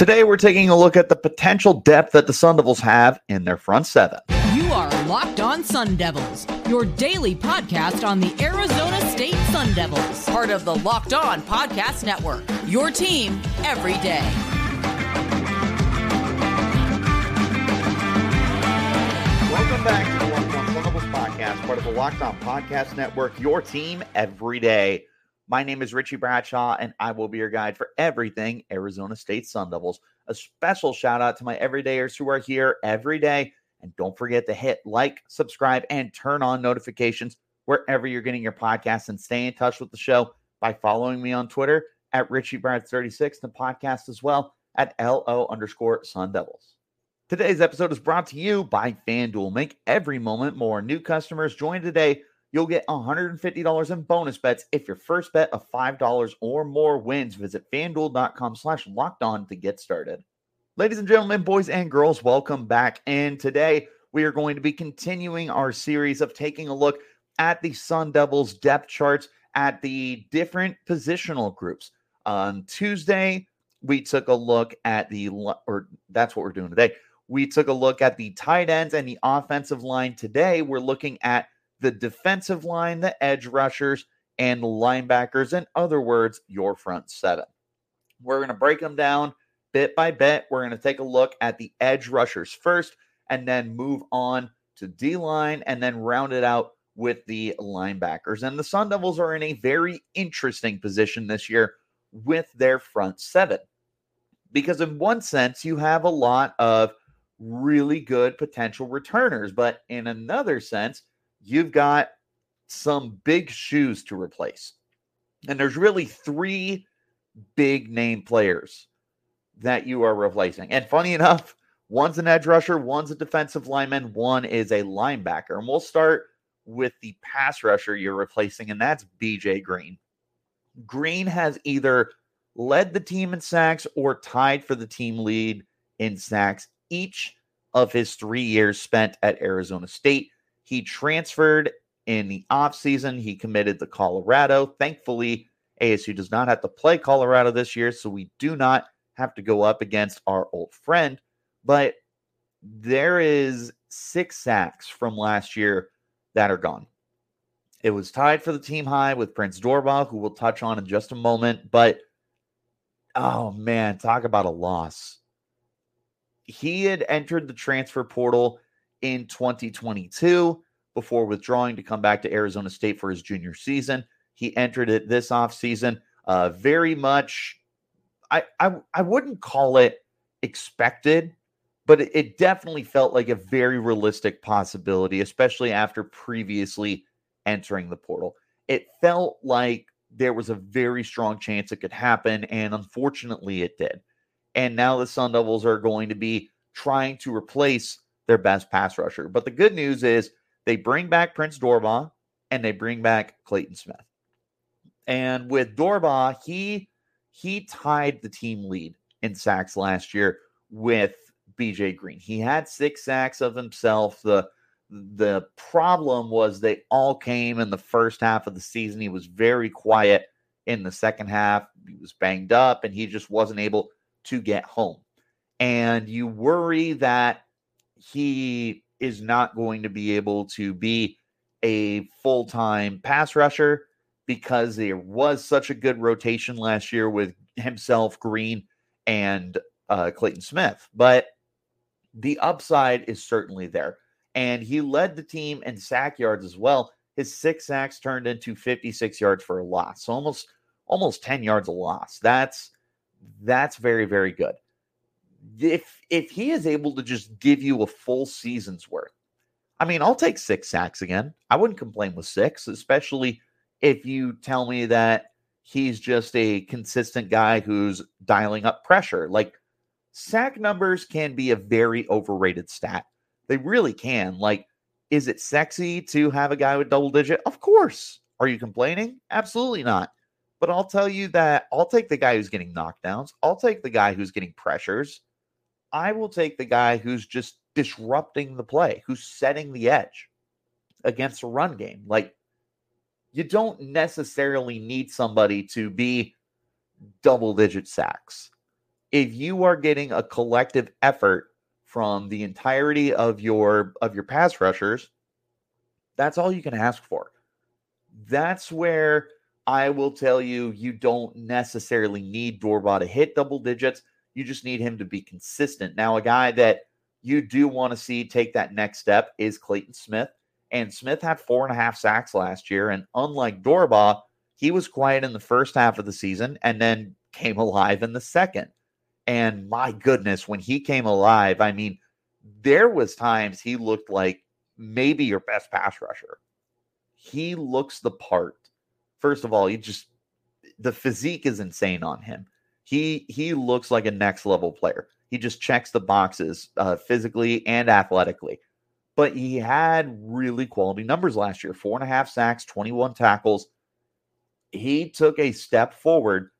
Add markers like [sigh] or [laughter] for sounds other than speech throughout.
Today, we're taking a look at the potential depth that the Sun Devils have in their front seven. You are Locked On Sun Devils, your daily podcast on the Arizona State Sun Devils, part of the Locked On Podcast Network. Your team every day. Welcome back to the Locked On Sun Devils podcast, part of the Locked On Podcast Network, your team every day. My name is Richie Bradshaw, and I will be your guide for everything Arizona State Sun Devils. A special shout out to my everydayers who are here every day. And don't forget to hit like, subscribe, and turn on notifications wherever you're getting your podcasts and stay in touch with the show by following me on Twitter at RichieBrad36, the podcast as well at LO underscore Sun Devils. Today's episode is brought to you by FanDuel. Make every moment more. New customers join today You'll get $150 in bonus bets if your first bet of $5 or more wins. Visit fanduel.com slash locked on to get started. Ladies and gentlemen, boys and girls, welcome back. And today we are going to be continuing our series of taking a look at the Sun Devils depth charts at the different positional groups. On Tuesday, we took a look at the, or that's what we're doing today. We took a look at the tight ends and the offensive line. Today, we're looking at the defensive line, the edge rushers, and linebackers. In other words, your front seven. We're going to break them down bit by bit. We're going to take a look at the edge rushers first and then move on to D line and then round it out with the linebackers. And the Sun Devils are in a very interesting position this year with their front seven. Because, in one sense, you have a lot of really good potential returners, but in another sense, you've got some big shoes to replace. And there's really three big name players that you are replacing. And funny enough, one's an edge rusher, one's a defensive lineman, one is a linebacker. And we'll start with the pass rusher you're replacing, and that's BJ Green. Green has either led the team in sacks or tied for the team lead in sacks each of his three years spent at Arizona State. He transferred in the offseason. He committed to Colorado. Thankfully, ASU does not have to play Colorado this year, so we do not have to go up against our old friend. But there is six sacks from last year that are gone. It was tied for the team high with Prince Dorbah, who we'll touch on in just a moment. But oh man, talk about a loss. He had entered the transfer portal in 2022 before withdrawing to come back to Arizona State for his junior season. He entered it this offseason. Uh, very much, I, I, I wouldn't call it expected, but it, it definitely felt like a very realistic possibility, especially after previously entering the portal. It felt like there was a very strong chance it could happen, and unfortunately, it did. And now the Sun Devils are going to be trying to replace their best pass rusher. But the good news is they bring back Prince Dorbah and they bring back Clayton Smith. And with Dorbah, he he tied the team lead in sacks last year with BJ Green. He had six sacks of himself. The the problem was they all came in the first half of the season. He was very quiet in the second half. He was banged up and he just wasn't able to get home. And you worry that he is not going to be able to be a full time pass rusher because there was such a good rotation last year with himself, Green, and uh, Clayton Smith. But the upside is certainly there. And he led the team in sack yards as well. His six sacks turned into 56 yards for a loss. So almost almost 10 yards a loss. That's that's very, very good if if he is able to just give you a full season's worth, I mean, I'll take six sacks again. I wouldn't complain with six, especially if you tell me that he's just a consistent guy who's dialing up pressure. Like sack numbers can be a very overrated stat. They really can. Like, is it sexy to have a guy with double digit? Of course. Are you complaining? Absolutely not. But I'll tell you that I'll take the guy who's getting knockdowns. I'll take the guy who's getting pressures. I will take the guy who's just disrupting the play, who's setting the edge against a run game. Like, you don't necessarily need somebody to be double digit sacks. if you are getting a collective effort from the entirety of your of your pass rushers, that's all you can ask for. That's where I will tell you you don't necessarily need Dorbah to hit double digits. You just need him to be consistent. Now, a guy that you do want to see take that next step is Clayton Smith. And Smith had four and a half sacks last year. And unlike Dorbah, he was quiet in the first half of the season and then came [laughs] alive in the second. And my goodness, when he came alive, I mean, there was times he looked like maybe your best pass rusher. He looks the part. First of all, he just the physique is insane on him. He he looks like a next level player. He just checks the boxes uh, physically and athletically. But he had really quality numbers last year: four and a half sacks, twenty-one tackles. He took a step forward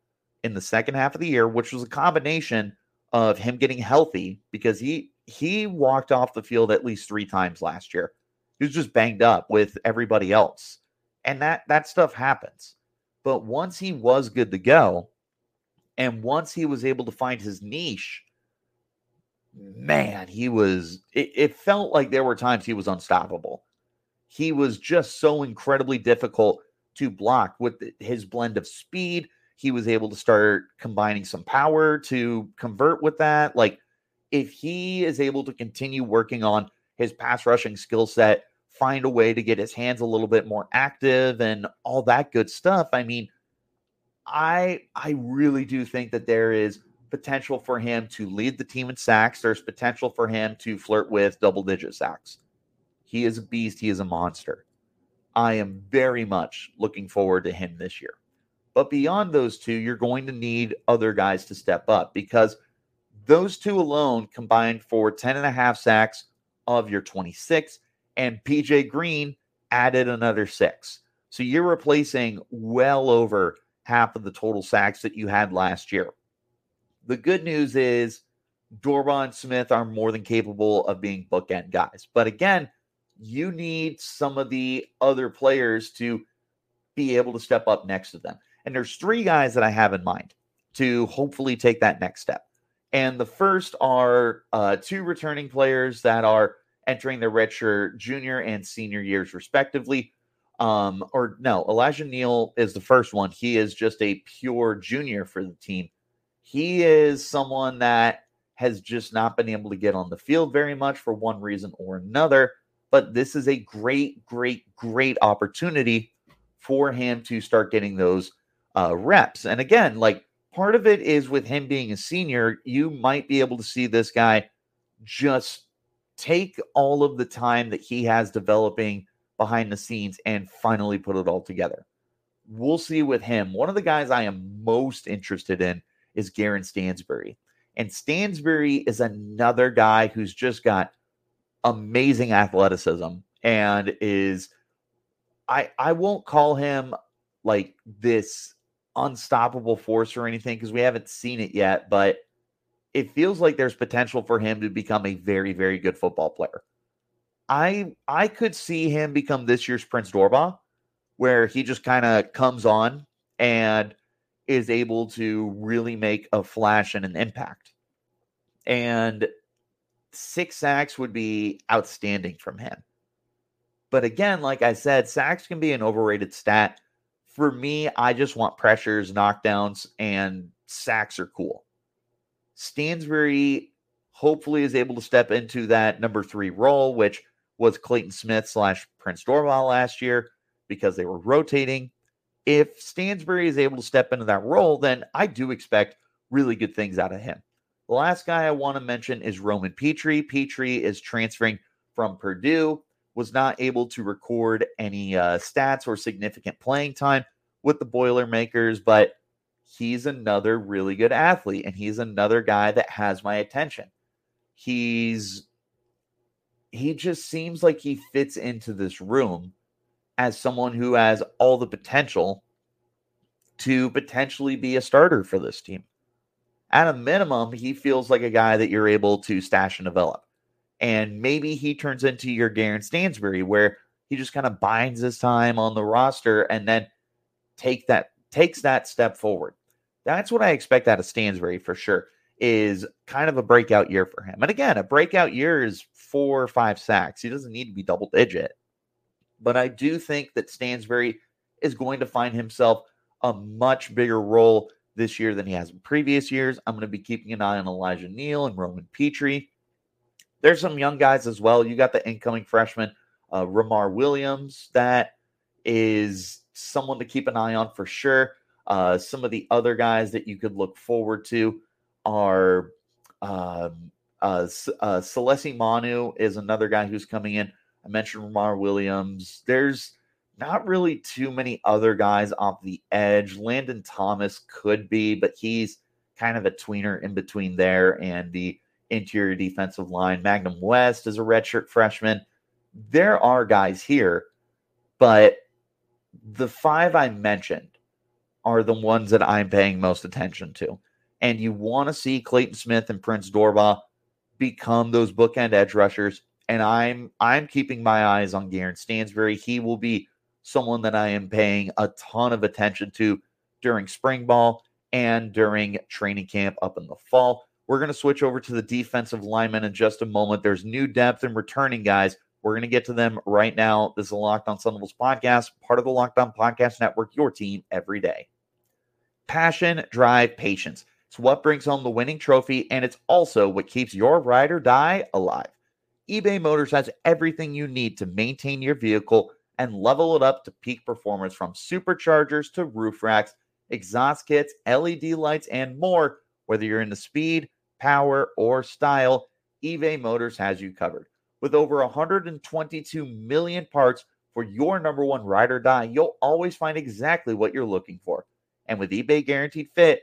in the second half of the year, which was a combination of him getting healthy because he he walked off the field at least three times last year. He was just banged up with everybody else. And that that stuff happens. But once he was good to go, and once he was able to find his niche, man, he was it, it felt like there were times he was unstoppable. He was just so incredibly difficult to block with his blend of speed he was able to start combining some power to convert with that. Like, if he is able to continue working on his pass rushing skill set, find a way to get his hands a little bit more active and all that good stuff, I mean, I I really do think that there is potential for him to lead the team in sacks. There's potential for him to flirt with double digit sacks. He is a beast. He is a monster. I am very much looking forward to him this year. But beyond those two, you're going to need other guys to step up because those two alone combined for 10 and a half sacks of your 26, and BJ Green added another six. So you're replacing well over half of the total sacks that you had last year. The good news is Dorbah and Smith are more than capable of being bookend guys. But again, you need some of the other players to be able to step up next to them. And there's three guys that I have in mind to hopefully take that next step. And the first are uh, two returning players that are entering their redshirt junior and senior years, respectively. Um, or no, Elijah Neal is the first one. He is just a pure junior for the team. He is someone that has just not been able to get on the field very much for one reason or another. But this is a great, great, great opportunity for him to start getting those uh, reps. And again, like part of it is with him being a senior, you might be able to see this guy just take all of the time that he has developing behind the scenes and finally put it all together. We'll see with him. One of the guys I am most interested in is Gharin Stansbury. And Stansbury is another guy who's just got amazing athleticism and is I I won't call him like this unstoppable force or anything because we haven't seen it yet, but it feels like there's potential for him to become a very, very good football player. I I could see him become this year's Prince Dorbah, where he just kind of comes on and is able to really make a flash and an impact. And six sacks would be outstanding from him. But again, like I said, sacks can be an overrated stat for me, I just want pressures, knockdowns, and sacks are cool. Stansbury hopefully is able to step into that number three role, which was Clayton Smith slash Prince Dorbah last year because they were rotating. If Stansbury is able to step into that role, then I do expect really good things out of him. The last guy I want to mention is Roman Petrie. Petrie is transferring from Purdue was not able to record any uh, stats or significant playing time with the Boilermakers, but he's another really good athlete and he's another guy that has my attention. He's he just seems like he fits into this room as someone who has all the potential to potentially be a starter for this team. At a minimum, he feels like a guy that you're able to stash and develop. And maybe he turns into your Gharin Stansbury, where he just kind of binds his time on the roster and then take that takes that step forward. That's what I expect out of Stansbury for sure. Is kind of a breakout year for him. And again, a breakout year is four or five sacks. He doesn't need to be double digit. But I do think that Stansbury is going to find himself a much bigger role this year than he has in previous years. I'm going to be keeping an eye on Elijah Neal and Roman Petrie. There's some young guys as well. You got the incoming freshman, uh, Ramar Williams, that is someone to keep an eye on for sure. Uh, some of the other guys that you could look forward to are um, uh, uh, Celesi Manu is another guy who's coming in. I mentioned Ramar Williams. There's not really too many other guys off the edge. Landon Thomas could be, but he's kind of a tweener in between there and the interior defensive line. Magnum West is a redshirt freshman. There are guys here, but the five I mentioned are the ones that I'm paying most attention to. And you want to see Clayton Smith and Prince Dorbah become those bookend edge rushers. And I'm I'm keeping my eyes on Gharin Stansbury. He will be someone that I am paying a ton of attention to during spring ball and during training camp up in the fall. We're going to switch over to the defensive linemen in just a moment. There's new depth and returning guys. We're going to get to them right now. This is a Locked On Sun Devils podcast, part of the Locked On Podcast Network, your team every day. Passion, drive, patience. It's what brings home the winning trophy, and it's also what keeps your ride or die alive. eBay Motors has everything you need to maintain your vehicle and level it up to peak performance from superchargers to roof racks, exhaust kits, LED lights, and more. Whether you're into speed, power, or style, eBay Motors has you covered. With over 122 million parts for your number one ride or die, you'll always find exactly what you're looking for. And with eBay Guaranteed Fit,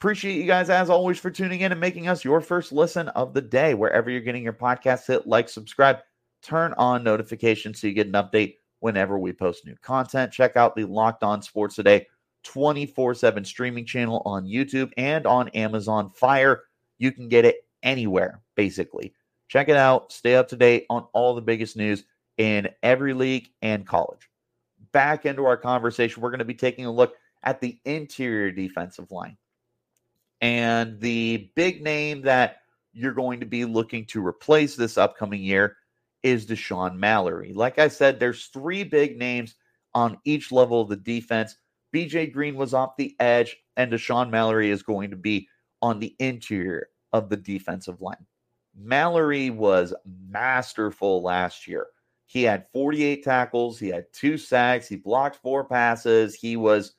Appreciate you guys as always for tuning in and making us your first listen of the day. Wherever you're getting your podcast, hit like, subscribe, turn on notifications so you get an update whenever we post new content. Check out the Locked On Sports Today 24 7 streaming channel on YouTube and on Amazon Fire. You can get it anywhere, basically. Check it out. Stay up to date on all the biggest news in every league and college. Back into our conversation, we're going to be taking a look at the interior defensive line. And the big name that you're going to be looking to replace this upcoming year is Dashaun Mallory. Like I said, there's three big names on each level of the defense. BJ Green was off the edge, and Dashaun Mallory is going to be on the interior of the defensive line. Mallory was masterful last year. He had 48 tackles, he had two sacks, he blocked four passes, he was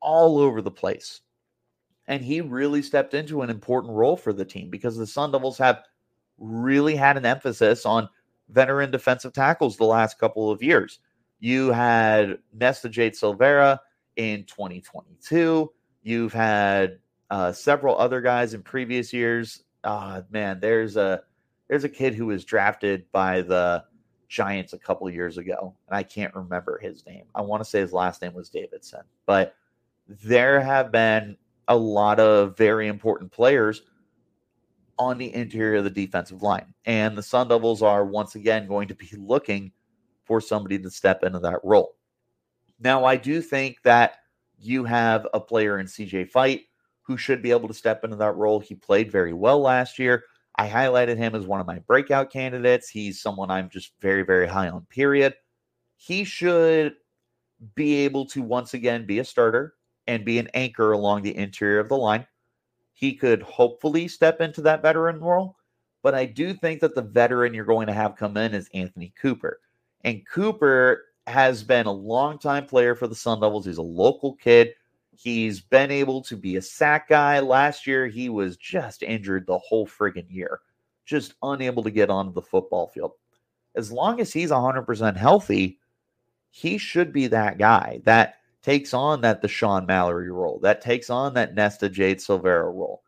all over the place. And he really stepped into an important role for the team because the Sun Devils have really had an emphasis on veteran defensive tackles the last couple of years. You had Nesta Jade Silvera, in 2022. You've had uh, several other guys in previous years. Uh, man, there's a there's a kid who was drafted by the Giants a couple years ago, and I can't remember his name. I want to say his last name was Davidson, but there have been a lot of very important players on the interior of the defensive line. And the Sun Devils are once again going to be [laughs] looking for somebody to step into that role. Now, I do think that you have a player in CJ Fite who should be able to step into that role. He played very well last year. I highlighted him as one of my breakout candidates. He's someone I'm just very, very high on, period. He should be able to once again be a starter and be an anchor along the interior of the line. He could hopefully step into that veteran role, but I do think that the veteran you're going to have come in is Anthonie Cooper. And Cooper has been a longtime player for the Sun Devils. He's a local kid. He's been able to be a sack guy. Last year, he was just injured the whole friggin' year, just unable to get onto the football field. As long as he's 100% healthy, he should be that guy that takes on that Dashaun Mallory role, that takes on that Nesta Jade Silvera role.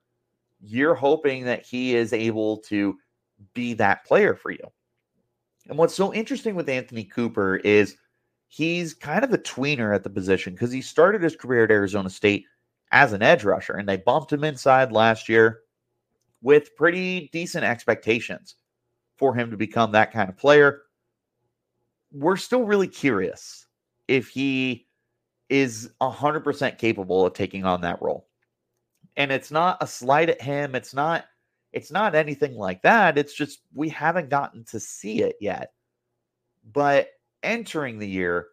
You're hoping that he is able to be that player for you. And what's so interesting with Anthonie Cooper is he's kind of a tweener at the position because he started his career at Arizona State as an edge rusher, and they bumped him inside last year with pretty decent expectations for him to become that kind of player. We're still really curious if he is 100% capable of taking on that role. And it's not a slight at him, it's not it's not anything like that. It's just we haven't gotten to see it yet. But entering the year,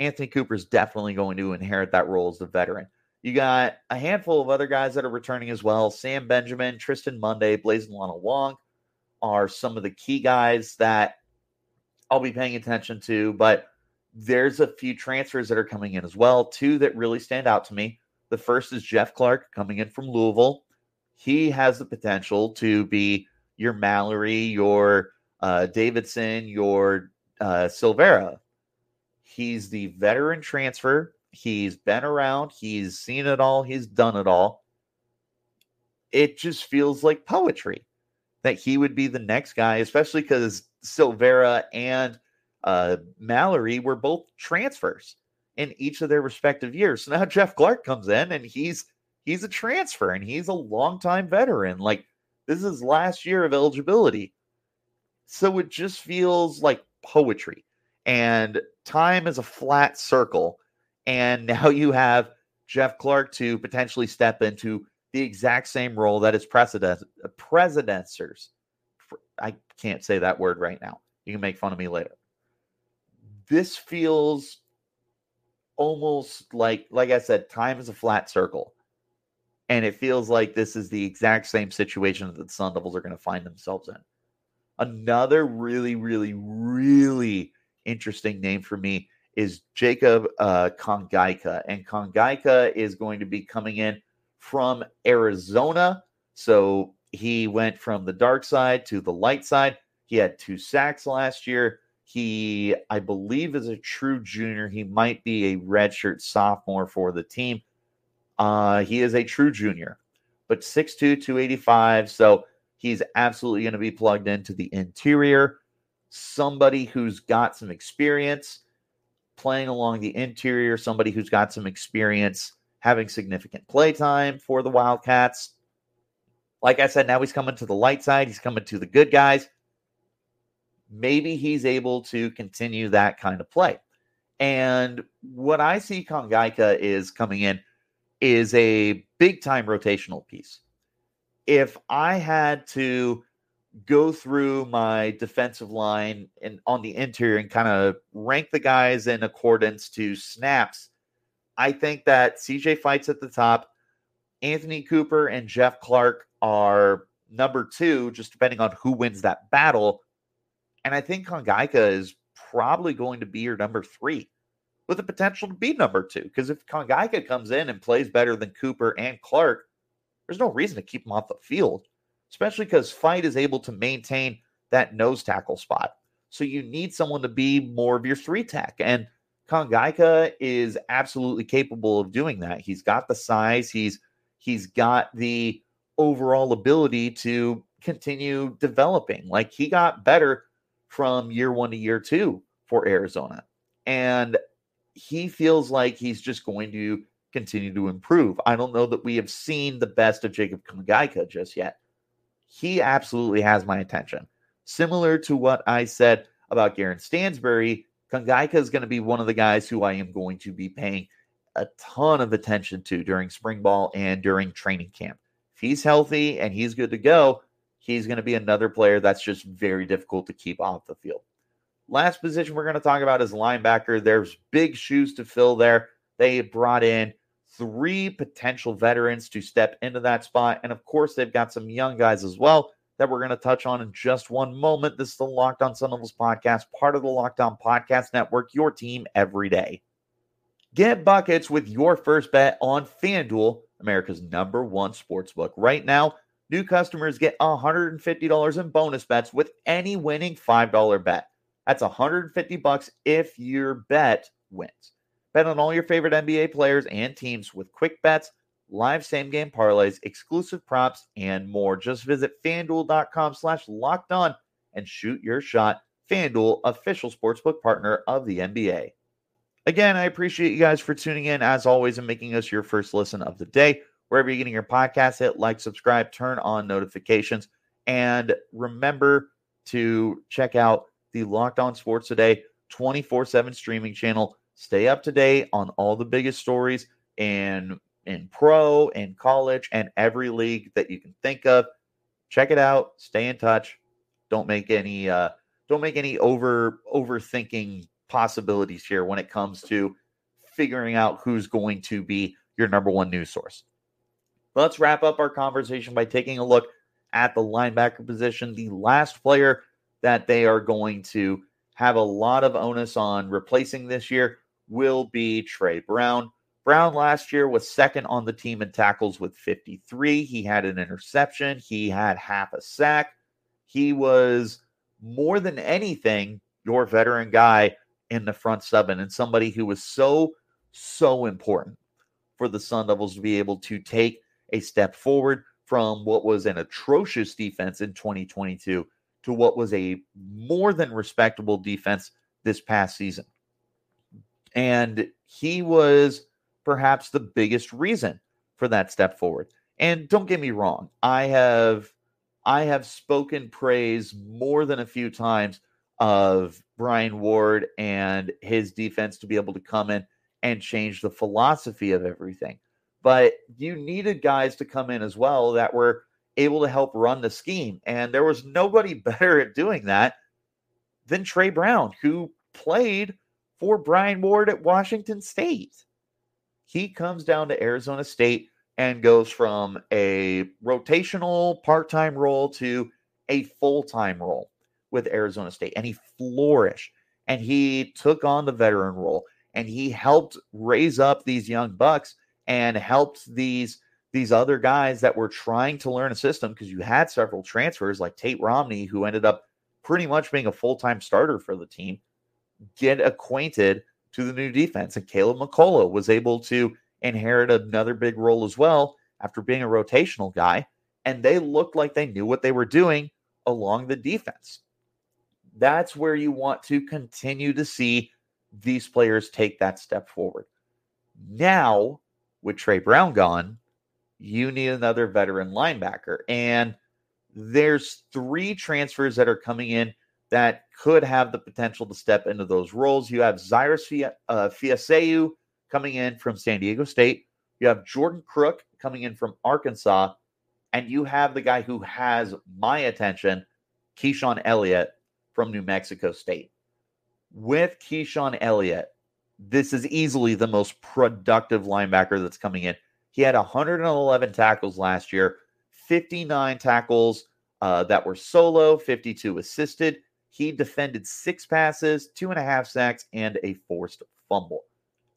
Anthonie Cooper is definitely going to inherit that role as the veteran. You got a handful of other guys that are returning as well. Sam Benjamin, Tristan Monday, Blazen Lono-Wong are some of the key guys that I'll be paying attention to. But there's a few transfers that are coming in as well. Two that really stand out to me. The first is Jeff Clark coming in from Louisville he has the potential to be your Mallory, your uh, Davidson, your uh, Silvera. He's the veteran transfer. He's been around. He's seen it all. He's done it all. It just feels like poetry that he would be the next guy, especially because Silvera and uh, Mallory were both transfers in each of their respective years. So now [laughs] Jeff Clark comes in and he's he's a transfer and he's a longtime veteran. Like this is last year of eligibility. So it just feels like poetry. And time is a flat circle. And [laughs] now you have Jeff Clark to potentially step into the exact same role that his precedent predecessors. I can't say that word right now. You can make fun of me later. This feels almost like like I said, time is a flat circle. And it feels like this is the exact same situation that the Sun Devils are going to find themselves in. Another really, really, really interesting name for me is Jacob uh, Kongaika. And Kongaika is going to be coming in from Arizona. So he went from the dark side to the light side. He had two sacks last year. He, I believe, is a true junior. He might be a redshirt sophomore for the team. Uh, he is a true junior, but 6'2, 285. So he's absolutely going to be plugged into the interior. Somebody who's got some experience playing along the interior, somebody who's got some experience having significant play time for the Wildcats. Like I said, now he's coming to the light side, he's coming to the good guys. Maybe he's able to continue that kind of play. And what I see Kongaika is coming in is a big time rotational piece. If I had to go through my defensive line and on the interior and kind of rank the guys in accordance to snaps, I think that CJ Fite's at the top, Anthonie Cooper and Jeff Clark are number two, just depending on who wins that battle. And I think Kongaika is probably going to be your number three with the potential to be number two. Because if Kongaika comes in and plays better than Cooper and Clark, there's no reason to keep him off the field, especially because Fite is able to maintain that nose tackle spot. So you need someone to be more of your three tech. And Kongaika is absolutely capable of doing that. He's got the size, he's he's got the overall ability to continue developing. Like he got better from year one to year two for Arizona. And he feels like he's just going to continue to improve. I don't know that we have seen the best of Jacob Kongaika just yet. He absolutely has my attention. Similar to what I said about Gharin Stansbury, Kongaika is going to be one of the guys who I am going to be paying a ton of attention to during spring ball and during training camp. If he's healthy and he's good to go, he's going to be another player that's just very difficult to keep off the field. Last position we're going to talk about is linebacker. There's big shoes to fill there. They brought in three potential veterans to step into that spot. And of course, they've got some young guys as well that we're going to touch on in just one moment. This is the Locked On Sun Devils podcast, part of the Locked On Podcast Network, your team every day. Get buckets with your first bet on FanDuel, America's number one sports book. Right now, new customers get $150 in bonus bets with any winning $5 bet. That's 150 bucks if your bet wins. Bet on all your favorite NBA players and teams with quick bets, live same game parlays, exclusive props, and more. Just visit fanduel.com slash locked on and shoot your shot. FanDuel, official sportsbook partner of the NBA. Again, I appreciate you guys for tuning in as always and making us your first listen of the day. Wherever you're getting your podcast, hit like, subscribe, turn on notifications, and remember to check out the Locked On Sports Today 24 7 streaming channel. Stay up to date on all the biggest stories in, in pro and college and every league that you can think of. Check it out. Stay in touch. Don't make any uh, don't make any over overthinking possibilities here when it comes to figuring out who's going to be your number one news source. Let's wrap up our conversation by taking a look at the linebacker position, the last player that they are going to have a lot of onus on replacing this year will be Tre Brown. Brown last year was second on the team in tackles with 53. He had an interception, he had half a sack. He was more than anything your veteran guy in the front seven and somebody who was so, so important for the Sun Devils to be able to take a step forward from what was an atrocious defense in 2022 to what was a more than respectable defense this past season. And he was perhaps the biggest reason for that step forward. And don't get me wrong, I have I have spoken praise more than a few times of Brian Ward and his defense to be able to come in and change the philosophy of everything. But you needed guys to come in as well that were able to help run the scheme. And there was nobody [laughs] better at doing that than Tre Brown, who played for Brian Ward at Washington State. He comes down to Arizona State and goes from a rotational part time role to a full time role with Arizona State. And he flourished and he took on the veteran role and he helped raise up these young bucks and helped these these other guys that were trying to learn a system because you had several transfers like Tate Romney, who ended up pretty much being a full time starter for the team, get acquainted to the new defense. And Caleb McCullough was able to inherit another big role as well after being a rotational guy. And they looked like they knew what they were doing along the defense. That's where you want to continue to see these players take that step forward. Now, with Tre Brown gone, you need another veteran linebacker. And there's three transfers that are coming in that could have the potential to step into those roles. You have Zyrus Fia, uh, Fiaseu coming in from San Diego State. You have Jordan Crook coming in from Arkansas. And you have the guy who has my attention, Keyshaun Elliott from New Mexico State. With Keyshaun Elliott, this is easily the most productive linebacker that's coming in. He had 111 tackles last year, 59 tackles uh, that were solo, 52 assisted. He defended six passes, two and a half sacks, and a forced fumble.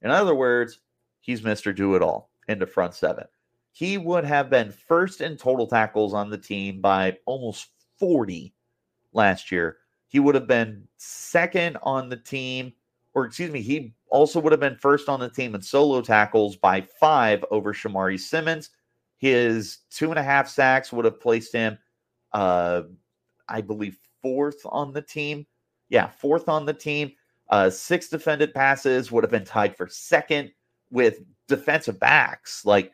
In other words, he's Mr. Do It All in the front seven. He would have been first in total tackles on the team by almost 40 last year. He would have been second on the team, or excuse me, he also would have been first on the team in solo tackles by five over Shamari Simmons. His two and a half sacks would have placed him, uh, I believe, fourth on the team. Yeah, fourth on the team. Uh, six defended passes would have been tied for second with defensive backs. Like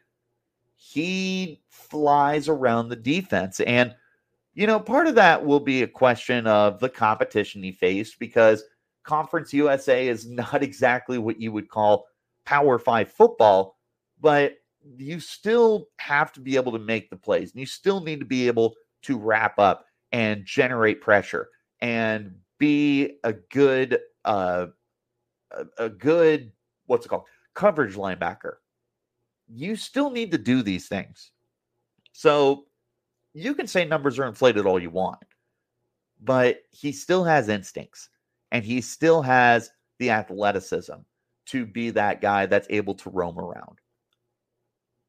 he flies around the defense. And, you know, part of that will be a question of the competition he faced because – Conference USA is not [laughs] exactly what you would call Power Five football, but you still have to be able to make the plays. And you still need to be able to wrap up and generate pressure and be a good, uh, a, a good, what's it called? Coverage linebacker. You still need to do these things. So you can say numbers are inflated all you want, but he still has instincts and he still has the athleticism to be that guy that's able to roam around.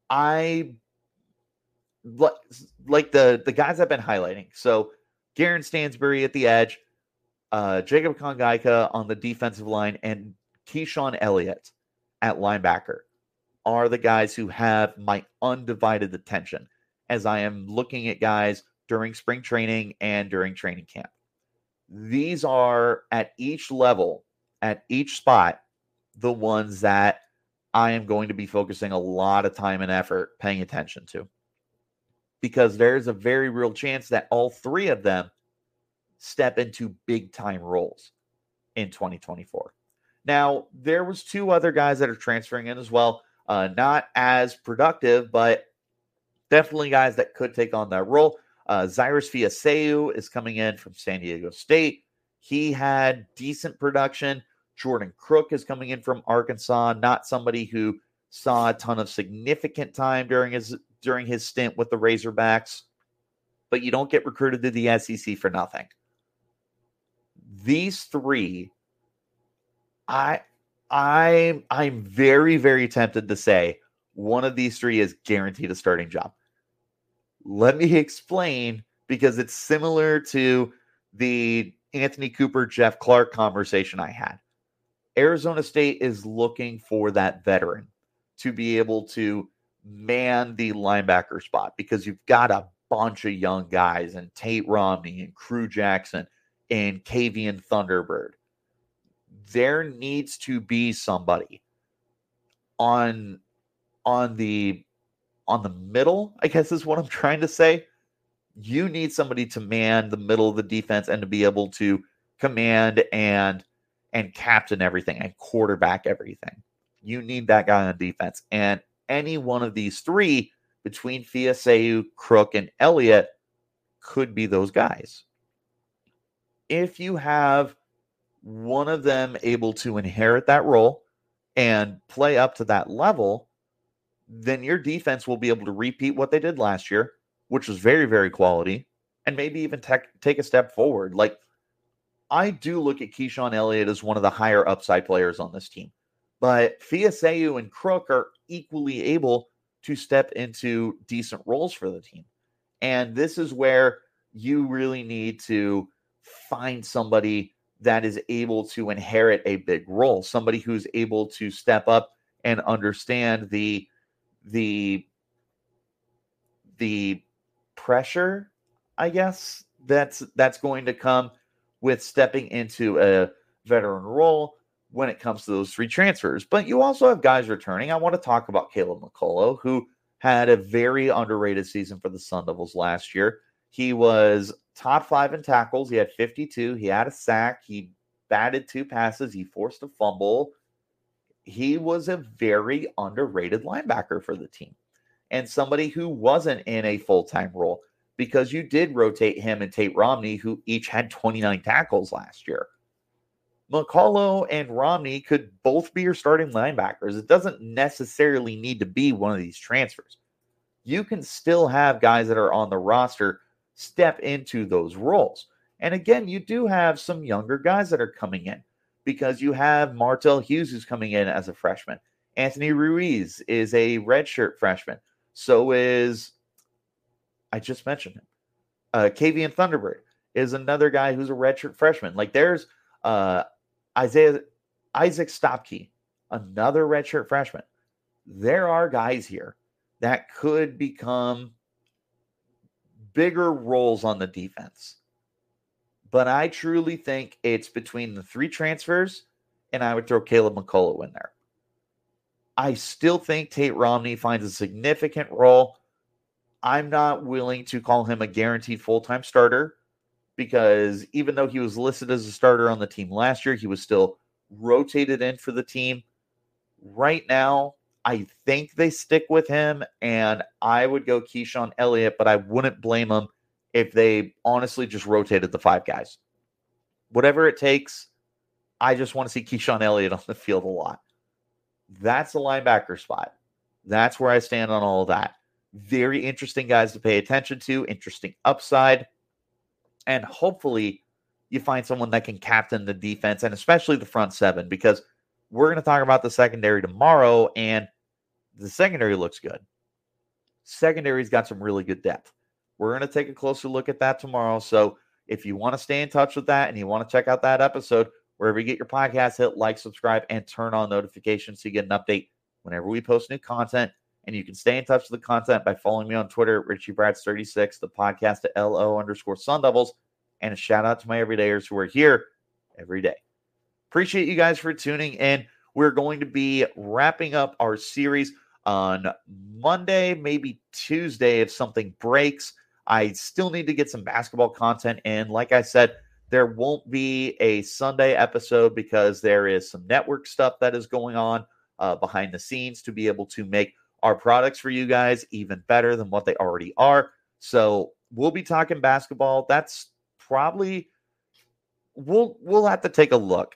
I like the the guys I've been highlighting. So Gharin Stansbury at the edge, uh, Jacob Kongaika on the defensive line, and Keyshaun Elliott at linebacker are the guys who have my undivided attention as I am looking at guys during spring training and during training camp These are at each level, at each spot, the ones that I am going to be focusing a lot of time and effort paying attention to. Because there's a very real chance that all three of them step into big time roles in 2024. Now, there was two other guys that are transferring in as well. Uh, not as productive, but definitely guys that could take on that role. Uh, Cyrus Fiaseu is coming in from San Diego State. He had decent production. Jordan Crook is coming in from Arkansas, not somebody who saw a ton of significant time during his during his stint with the Razorbacks, but you don't get recruited to the SEC for nothing. These three, I I I'm very very tempted to say one of these three is guaranteed a starting job. Let me explain because it's similar to the Anthonie Cooper, Jeff Clark conversation I had. Arizona State is looking for that veteran to be able to man the linebacker spot because you've got a bunch of young guys and Tate Romney and Crew Jackson and Kavian Thunderbird. There needs to be somebody on on the on the middle, I guess is what I'm trying to say. You need somebody to man the middle of the defense and to be able to command and and captain everything and quarterback everything. You need that guy on defense. And any one of these three between Fiaseu, Crook, and Elliott could be those guys. If you have one of them able to inherit that role and play up to that level, then your defense will be able to repeat what they did last year, which was very, very quality, and maybe even te- take a step forward. Like, I do look at Keyshaun Elliott as one of the higher upside players on this team, but Fiaseu and Crook are equally able to step into decent roles for the team. And this is where you really need to find somebody that is able to inherit a big role, somebody who's able to step up and understand the the the pressure, I guess, that's that's going to come with stepping into a veteran role when it comes to those three transfers. But you also have guys returning. I want to talk about Caleb McCullough, who had a very underrated season for the Sun Devils last year. He was top five in tackles. He had 52. He had a sack. He batted two passes. He forced a fumble he was a very underrated linebacker for the team and somebody who wasn't in a full time role because you did rotate him and Tate Romney, who each had 29 tackles last year. McCullough and Romney could both be your starting linebackers. It doesn't necessarily need to be one of these transfers. You can still have guys that are on the roster step into those roles. And again, you do have some younger guys that are coming in because you have Martel Hughes who's coming in as a freshman. Anthony Ruiz is a redshirt freshman. So is I just mentioned him. Uh, Kavian Thunderbird is another guy who's a redshirt freshman. Like there's uh, Isaiah Isaac Stopke, another redshirt freshman. There are guys here that could become bigger roles on the defense but I truly think it's between the three transfers, and I would throw Caleb McCullough in there. I still think Tate Romney finds a significant role. I'm not willing to call him a guaranteed full time starter because even though he was listed as a starter on the team last year, he was still rotated in for the team. Right now, I think they stick with him, and I would go Keyshaun Elliott, but I wouldn't blame him if they honestly just rotated the five guys. Whatever it takes, I just want to see Keyshaun Elliott [laughs] on the field a lot. That's the linebacker spot. That's where I stand on all of that. Very interesting guys to pay attention to, interesting upside. And hopefully you find someone that can captain the defense and especially the front seven because we're going to talk about the secondary tomorrow and the secondary looks good. Secondary's got some really good depth. We're going to take a closer look at that tomorrow. So if you want to stay in touch with that and you want to check out that episode, wherever you get your podcast, hit like, subscribe, and turn on notifications so you get an update whenever we post new content. And you can stay in touch with the content by following me on Twitter, RichieBrad36, the podcast at LO underscore Sun Devils. and a shout out to my everydayers who are here every day. Appreciate you guys for tuning in. We're going to be wrapping up our series on Monday, maybe Tuesday if something breaks. I still need to get some basketball content in. Like I said, there won't be a Sunday episode because there is some network stuff that is going on uh, behind the scenes to be able to make our products for you guys even better than what they already are. So we'll be talking basketball. That's probably we'll we'll have to take a look.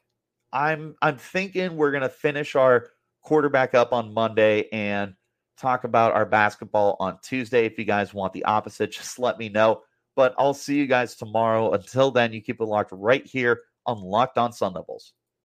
I'm I'm thinking we're gonna finish our quarterback up on Monday and talk about our basketball on Tuesday. If you guys want the opposite, [laughs] just let me know. But I'll see you guys tomorrow. Until then, you keep it locked right here on Locked On Sun Devils.